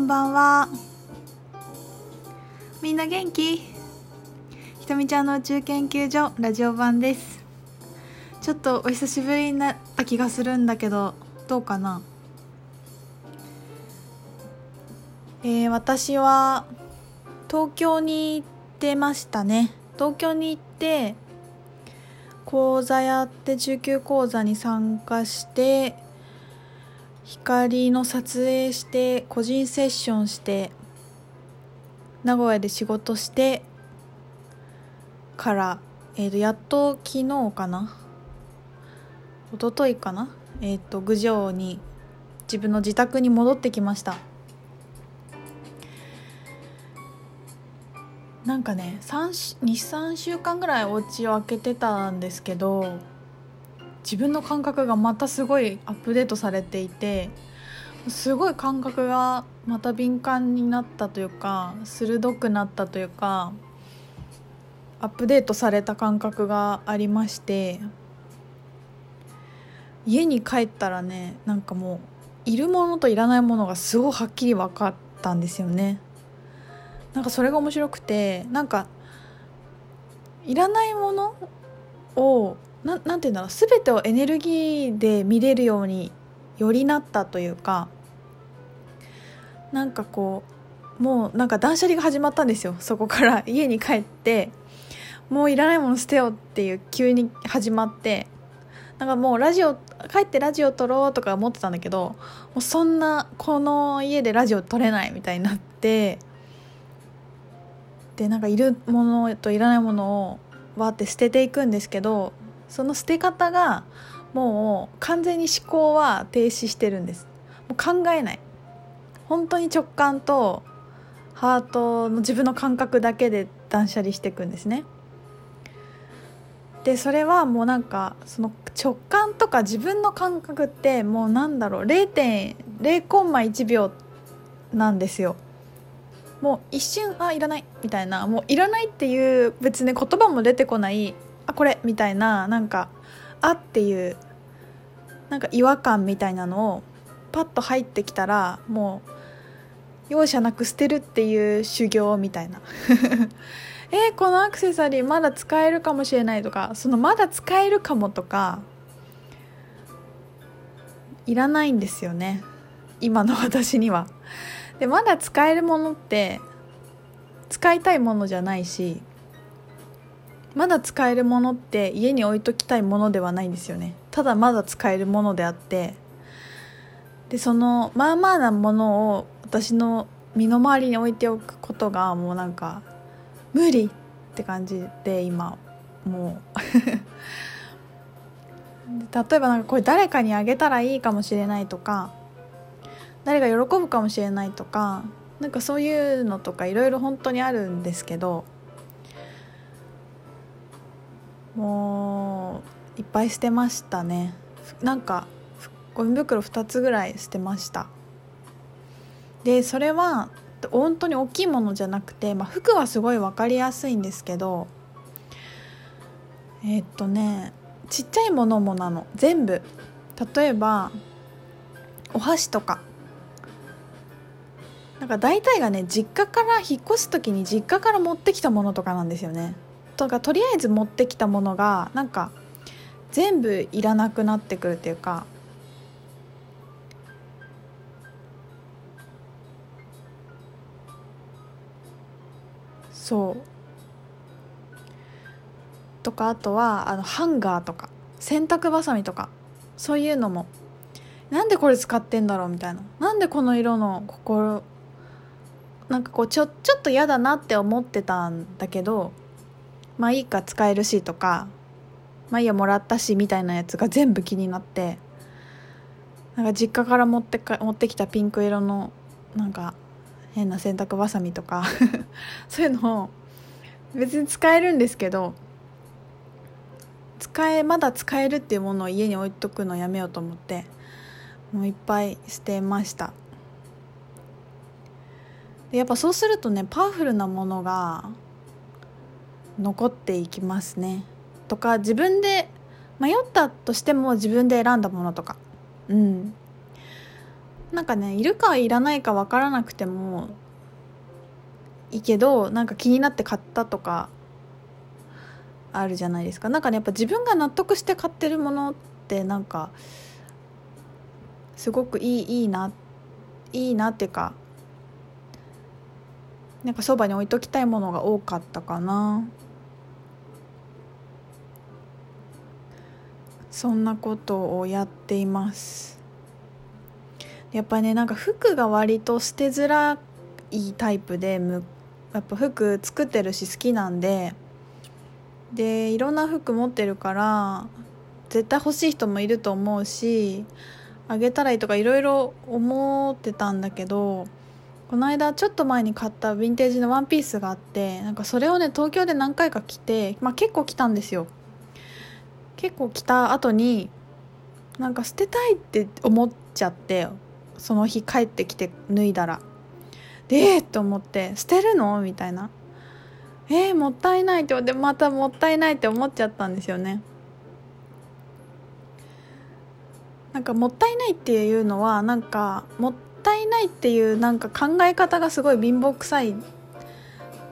んばんは。みんな元気？ひとみちゃんの宇宙研究所ラジオ版です。ちょっとお久しぶりになった気がするんだけどどうかな？えー、私は東京に行ってましたね。東京に行って講座やって中級講座に参加して光の撮影して個人セッションして名古屋で仕事してから、えー、とやっと昨日かな？一昨日かな？えっ、ー、と郡上に自分の自宅に戻ってきました。なんかね23週間ぐらいお家を開けてたんですけど自分の感覚がまたすごいアップデートされていてすごい感覚がまた敏感になったというか鋭くなったというかアップデートされた感覚がありまして家に帰ったらねなんかもういるものといらないものがすごいはっきり分かったんですよね。なんかそれが面白くてなんかいらないものをななんて言うんだろう。全てをエネルギーで見れるようによりなったというかなんかこうもうなんか断捨離が始まったんですよ。そこから。家に帰ってもういらないもの捨てようっていう急に始まってなんかもうラジオ帰ってラジオ撮ろうとか思ってたんだけどもうそんなこの家でラジオ撮れないみたいになってでなんかいるものといらないものをわって捨てていくんですけどその捨て方がもう完全に思考は停止してるんです。もう考えない。本当に直感とハートの自分の感覚だけで断捨離していくんですね。でそれはもうなんかその直感とか自分の感覚ってもうなんだろう。0.0コンマ1秒なんですよ。もう一瞬あいらないみたいな。もういらないっていう別に言葉も出てこないあこれみたいななんかあっていうなんか違和感みたいなのをパッと入ってきたらもう容赦なく捨てるっていう修行みたいな。えー、このアクセサリーまだ使えるかもしれないとかそのまだ使えるかもとかいらないんですよね。今の私には。でまだ使えるものって使いたいものじゃないしまだ使えるものって家に置いときたいものではないんですよね。ただまだ使えるものであって。でそのまあまあなものを私の身の回りに置いておくことがもうなんか無理って感じで今もう。例えばなんかこれ誰かにあげたらいいかもしれないとか誰が喜ぶかもしれないとかなんかそういうのとかいろいろ本当にあるんですけどもういっぱい捨てましたね。なんかゴミ袋2つぐらい捨てました。でそれは本当に大きいものじゃなくて、まあ、服はすごい分かりやすいんですけどえー、っとねちっちゃいものもなの。全部。例えばお箸とか。なんか大体がね実家から引っ越す時に実家から持ってきたものとかなんですよね。とかとりあえず持ってきたものがなんか全部いらなくなってくるっていうかそう。とかあとはあのハンガーとか洗濯ばさみとかそういうのも。なんでこれ使ってんだろうみたいな。なんでこの色の心なんかこうちょちょっと嫌だなって思ってたんだけどまあいいか使えるしとかまあいいやもらったしみたいなやつが全部気になってなんか実家から持ってか持ってきたピンク色のなんか変な洗濯ばさみとか そういうのを別に使えるんですけど使えまだ使えるっていうものを家に置いとくのやめようと思ってもういっぱい捨てました。でやっぱそうするとねパワフルなものが残っていきますね。とか自分で迷ったとしても自分で選んだものとか。うん。なんかねいるかいらないか分からなくてもいいけどなんか気になって買ったとかあるじゃないですか。なんかねやっぱ自分が納得して買ってるものってなんかすごくいいいいないいなっていうかなんかそばに置いときたいものが多かったかな。そんなことをやっています。やっぱねなんか服が割と捨てづらいタイプでやっぱ服作ってるし好きなんででいろんな服持ってるから絶対欲しい人もいると思うしあげたらいいとかいろいろ思ってたんだけどこの間ちょっと前に買ったヴィンテージのワンピースがあってなんかそれをね東京で何回か着て、まあ、結構着たんですよ。結構着た後になんか捨てたいって思っちゃってその日帰ってきて脱いだら。でえー、と思って捨てるの？みたいなえー、もったいないって思ってまたもったいないって思っちゃったんですよね。なんかもったいないっていうのはなんかもったいないっていうなんか考え方がすごい貧乏くさい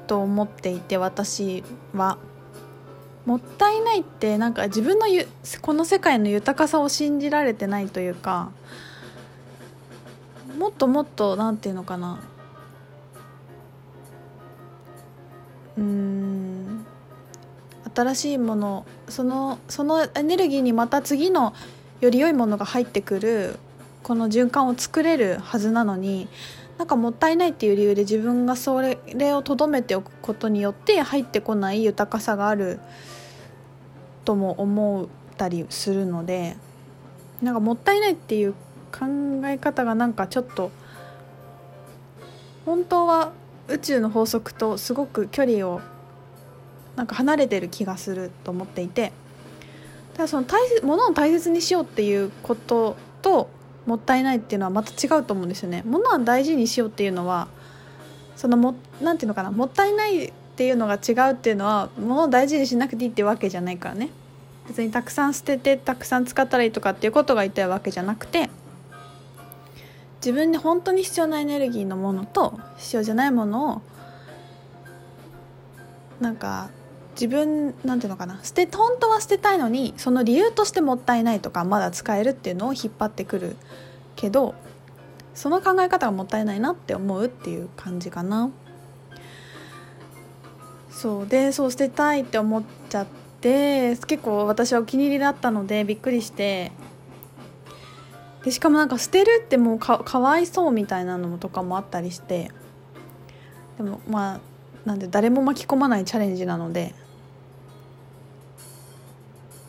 と思っていて私は。もったいないってなんか自分のゆこの世界の豊かさを信じられてないというかもっともっと何て言うのかな。うん。新しいものそのそのエネルギーにまた次のより良いものが入ってくるこの循環を作れるはずなのになんかもったいないっていう理由で自分がそれをとどめておくことによって入ってこない豊かさがあるとも思ったりするのでなんかもったいないっていう考え方がなんかちょっと本当は宇宙の法則とすごく距離をなんか離れてる気がすると思っていて。ただその大切物を大切にしようっていうことともったいないっていうのはまた違うと思うんですよね。物は大事にしようっていうのはそのもなていうのかなもったいないっていうのが違うっていうのは物を大事にしなくていいってわけじゃないからね別にたくさん捨ててたくさん使ったらいいとかっていうことが言いたいわけじゃなくて自分で本当に必要なエネルギーのものと必要じゃないものをなんか自分なんていうのかな捨て本当は捨てたいのにその理由としてもったいないとかまだ使えるっていうのを引っ張ってくるけどその考え方がもったいないなって思うっていう感じかな。そうでそう捨てたいって思っちゃって結構私はお気に入りだったのでびっくりして。でしかもなんか捨てるってもうかかわいそうみたいなのとかもあったりして。でもまあなんで誰も巻き込まないチャレンジなので。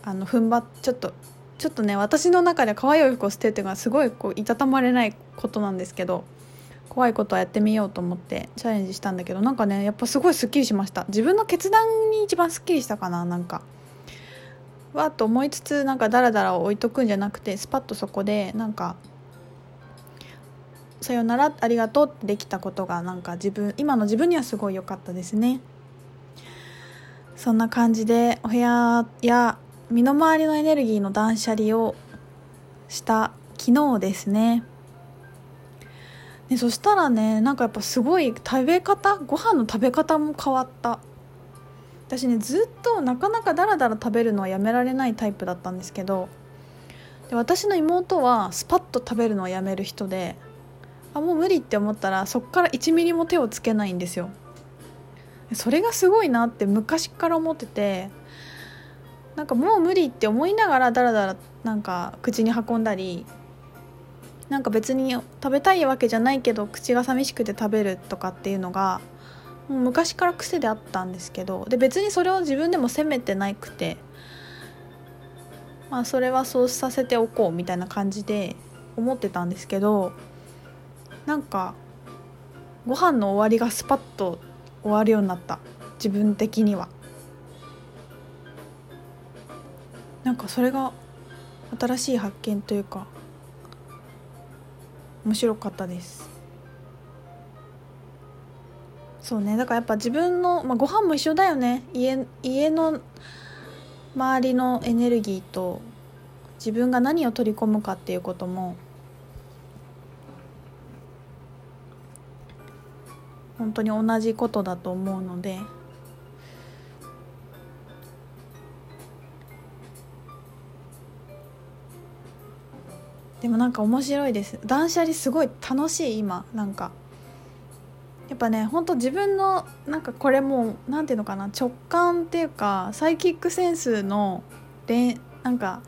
あの踏ん張っちょっとちょっとね私の中で可愛いお服を捨てるっていうのはすごいこういたたまれないことなんですけど。怖いことはやってみようと思ってチャレンジしたんだけどなんかねやっぱすごいすっきりしました。自分の決断に一番すっきりしたかななんか。わっと思いつつなんかダラダラ置いとくんじゃなくてスパッとそこでなんかさよならありがとうってできたことがなんか自分今の自分にはすごい良かったですね。そんな感じでお部屋や身の回りのエネルギーの断捨離をした昨日ですね。ねそしたらねなんかやっぱすごい食べ方ご飯の食べ方も変わった。私ねずっとなかなかダラダラ食べるのはやめられないタイプだったんですけどで私の妹はスパッと食べるのをやめる人であもう無理って思ったらそっから1ミリも手をつけないんですよ。それがすごいなって昔から思っててなんかもう無理って思いながらだらだらなんか口に運んだりなんか別に食べたいわけじゃないけど口が寂しくて食べるとかっていうのが昔から癖であったんですけどで別にそれを自分でも責めてなくてまあそれはそうさせておこうみたいな感じで思ってたんですけどなんかご飯の終わりがスパッと終わるようになった自分的には。なんかそれが新しい発見というか面白かったですそうねだからやっぱ自分の、まあ、ご飯も一緒だよね家家の周りのエネルギーと自分が何を取り込むかっていうことも本当に同じことだと思うので。でもなんか面白いです。断捨離すごい楽しい今。なんか。やっぱねほんと自分のなんかこれもうなんていうのかな。直感っていうかサイキックセンスのでなんか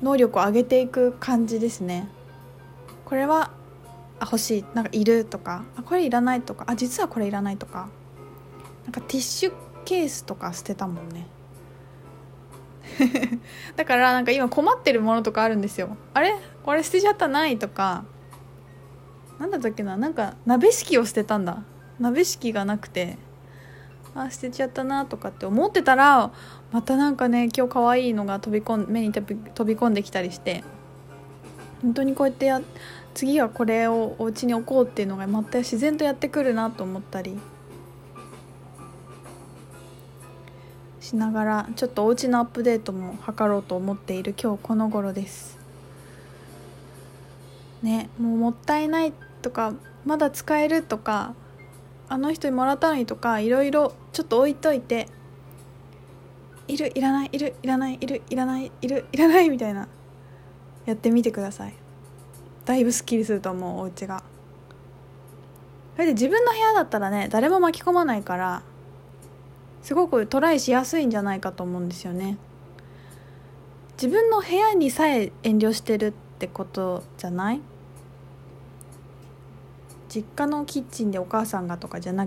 能力を上げていく感じですね。これはあ欲しい。なんかいるとか。あこれいらないとか。あ実はこれいらないとか。なんかティッシュケースとか捨てたもんね。だからなんか今困ってるものとかあるんですよ。あれ？これ捨てちゃったないとか。なんだったっけな？なんか鍋敷を捨てたんだ。鍋敷がなくて。あ捨てちゃったなとかって思ってたらまたなんかね今日可愛いのが飛び込ん目に飛び込んできたりして。本当にこうやってや次はこれをお家に置こうっていうのがまた自然とやってくるなと思ったり。しながらちょっとお家のアップデートも図ろうと思っている今日この頃です。ねもうもったいないとかまだ使えるとかあの人にもらったのにとかいろいろちょっと置いといているいらないいるいらないいるいらないいるいらないみたいなやってみてください。だいぶすっきりすると思うお家が。それで自分の部屋だったらね誰も巻き込まないからすごくトライしやすいんじゃないかと思うんですよね。自分の部屋にさえ遠慮してるってことじゃない？実家のキッチンでお母さんがとかじゃなけ